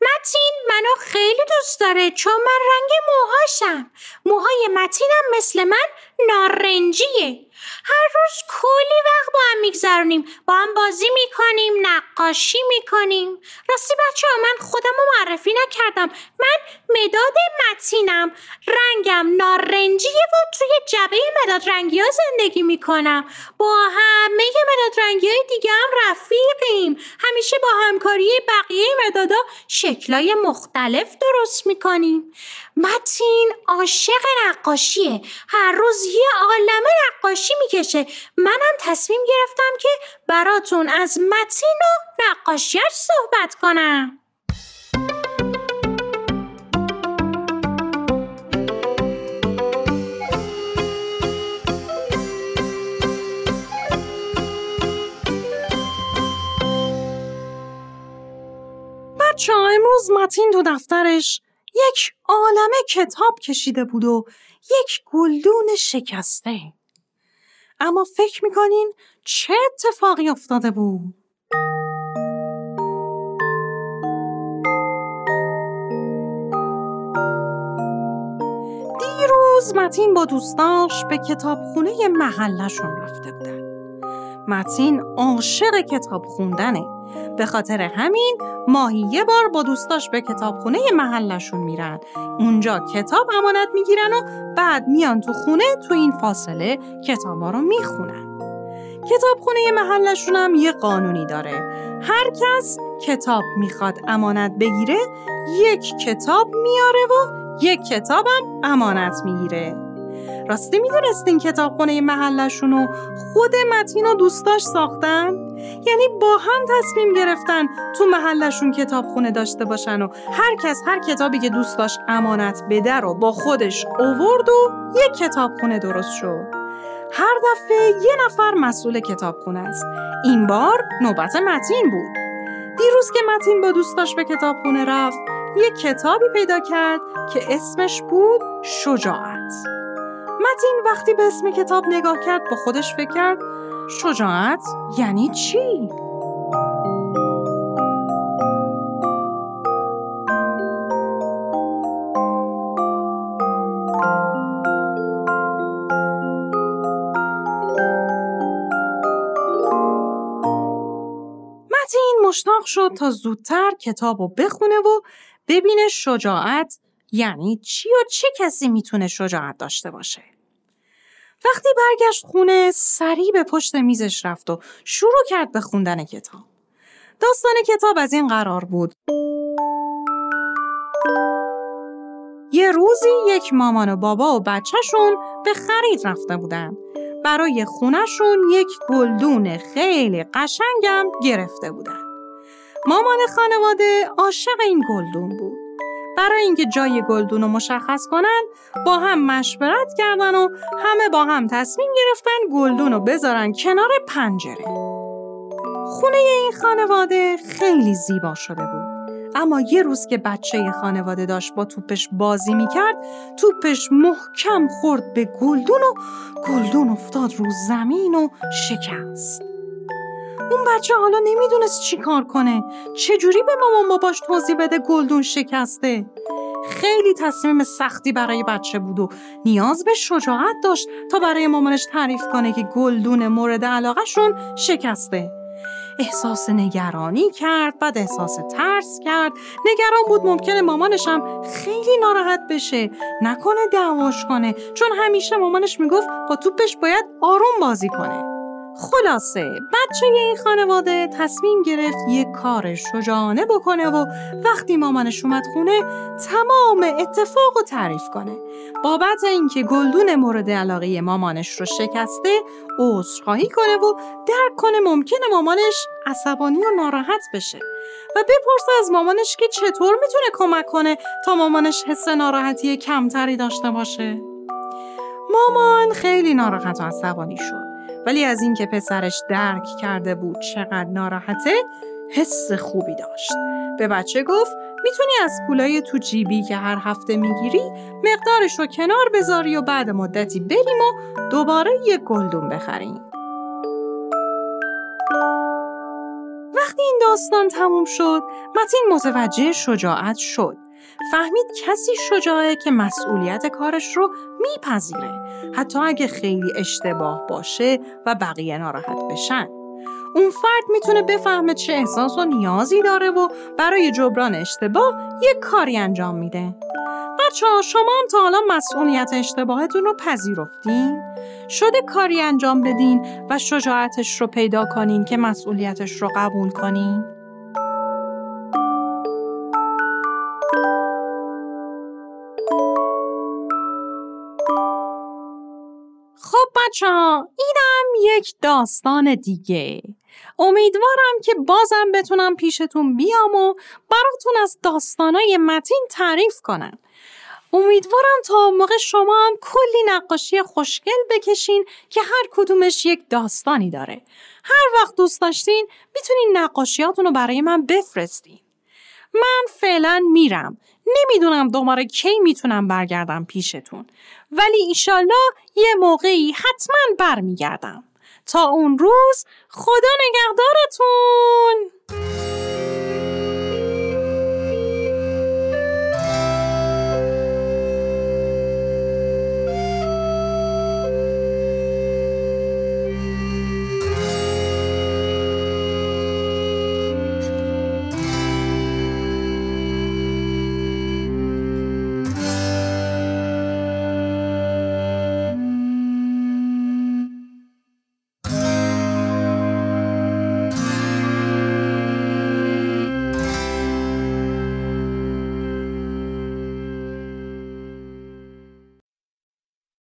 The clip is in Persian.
متین منو خیلی دوست داره چون من رنگ موهاشم. موهای متینم مثل من نارنجیه. هر روز کلی وقت با هم میگذرونیم با هم بازی می‌کنیم نقاشی می‌کنیم. راستی بچه ها من خودم رو معرفی نکردم. من مداد متینم. رنگم نارنجیه و توی جبه مداد رنگی ها زندگی می‌کنم. با همه مداد رنگی های دیگه هم رفیقیم. همیشه با همکاری بقیه مدادا شکلای مختلف درست می‌کنیم متین عاشق نقاشیه. هر روز یه عالمه نقاشی می‌کشه. منم تصمیم گرفتم که براتون از متین و نقاشیش صحبت کنم. بچه ها امروز متین تو دفترش یک عالمه کتاب کشیده بود و یک گلدون شکسته. اما فکر می‌کنین چه اتفاقی افتاده بود؟ دیروز متین با دوستاش به کتابخونه محلشون رفته بودن. متین عاشق کتاب خوندنه. به خاطر همین ماهی یه بار با دوستاش به کتابخونه محلشون میرن. اونجا کتاب امانت می‌گیرن و بعد میان تو خونه تو این فاصله کتابا رو می‌خونن. کتابخونه محلشون هم یه قانونی داره. هر کس کتاب می‌خواد امانت بگیره یک کتاب میاره و یک کتابم امانت می‌گیره. راستی می‌دونستین کتابخونه محلشون رو خود متین و دوستاش ساختن؟ یعنی با هم تصمیم گرفتن تو محلشون کتابخونه داشته باشن و هر کس هر کتابی که دوست داشت امانت بده رو با خودش اوورد و یک کتابخونه درست شد. هر دفعه یه نفر مسئول کتابخونه است. این بار نوبت متین بود. دیروز که متین با دوستاش به کتابخونه رفت، یک کتابی پیدا کرد که اسمش بود شجاعت. متین وقتی به اسم کتاب نگاه کرد با خودش فکر کرد شجاعت یعنی چی؟ مشتاق شد تا زودتر کتاب رو بخونه و ببینه شجاعت یعنی چی و چه کسی می‌تونه شجاعت داشته باشه. وقتی برگشت خونه سریع به پشت میزش رفت و شروع کرد به خوندن کتاب. داستان کتاب از این قرار بود. یه روزی یک مامان و بابا و بچهشون به خرید رفته بودن. برای خونشون یک گلدون خیلی قشنگم گرفته بودن. مامان خانواده عاشق این گلدون بود. برای اینکه جای گلدون رو مشخص کنن با هم مشورت کردن و همه با هم تصمیم گرفتن گلدون رو بذارن کنار پنجره. خونه این خانواده خیلی زیبا شده بود. اما یه روز که بچه خانواده داشت با توپش بازی می‌کرد توپش محکم خورد به گلدون و گلدون افتاد رو زمین و شکست. اون بچه حالا نمی‌دونست چی کار کنه. چجوری به مامان باباش توضیح بده گلدون شکسته؟ خیلی تصمیم سختی برای بچه بود و نیاز به شجاعت داشت تا برای مامانش تعریف کنه که گلدون مورد علاقهشون شکسته. احساس نگرانی کرد بعد احساس ترس کرد. نگران بود ممکنه مامانش هم خیلی ناراحت بشه. نکنه دعواش کنه چون همیشه مامانش می‌گفت با توپش باید آروم بازی کنه. خلاصه بچه این خانواده تصمیم گرفت یک کار شجاعانه بکنه و وقتی مامانش اومد خونه تمام اتفاق رو تعریف کنه. بابت اینکه گلدون مورد علاقه مامانش رو شکسته عذرخواهی کنه و درک کنه ممکنه مامانش عصبانی و ناراحت بشه. و بپرسه از مامانش که چطور می‌تونه کمک کنه تا مامانش حس ناراحتی کمتری داشته باشه. مامان خیلی ناراحت و عصبانی شد. ولی از اینکه پسرش درک کرده بود چقدر ناراحته حس خوبی داشت. به بچه گفت می‌تونی از پولای تو جیبی که هر هفته می‌گیری مقدارش رو کنار بذاری و بعد مدتی بریم و دوباره یه گلدون بخریم. وقتی این داستان تموم شد متین متوجه شجاعت شد فهمید کسی شجاعه که مسئولیت کارش رو میپذیره حتی اگه خیلی اشتباه باشه و بقیه ناراحت بشن اون فرد می‌تونه بفهمه چه احساس و نیازی داره و برای جبران اشتباه یک کاری انجام میده بچه ها شما هم تا حالا مسئولیت اشتباهتون رو پذیرفتین؟ شده کاری انجام بدین و شجاعتش رو پیدا کنین که مسئولیتش رو قبول کنین؟ بچه ها اینم یک داستان دیگه امیدوارم که بازم بتونم پیشتون بیام و براتون از داستانای متین تعریف کنم امیدوارم تا موقع شما هم کلی نقاشی خوشگل بکشین که هر کدومش یک داستانی داره. هر وقت دوست داشتین می‌تونین نقاشیاتون رو برای من بفرستین. من فعلا میرم. نمی‌دونم دوباره کی می‌تونم برگردم پیشتون. ولی ایشالله یه موقعی حتما برمیگردم. تا اون روز خدا نگهدارتون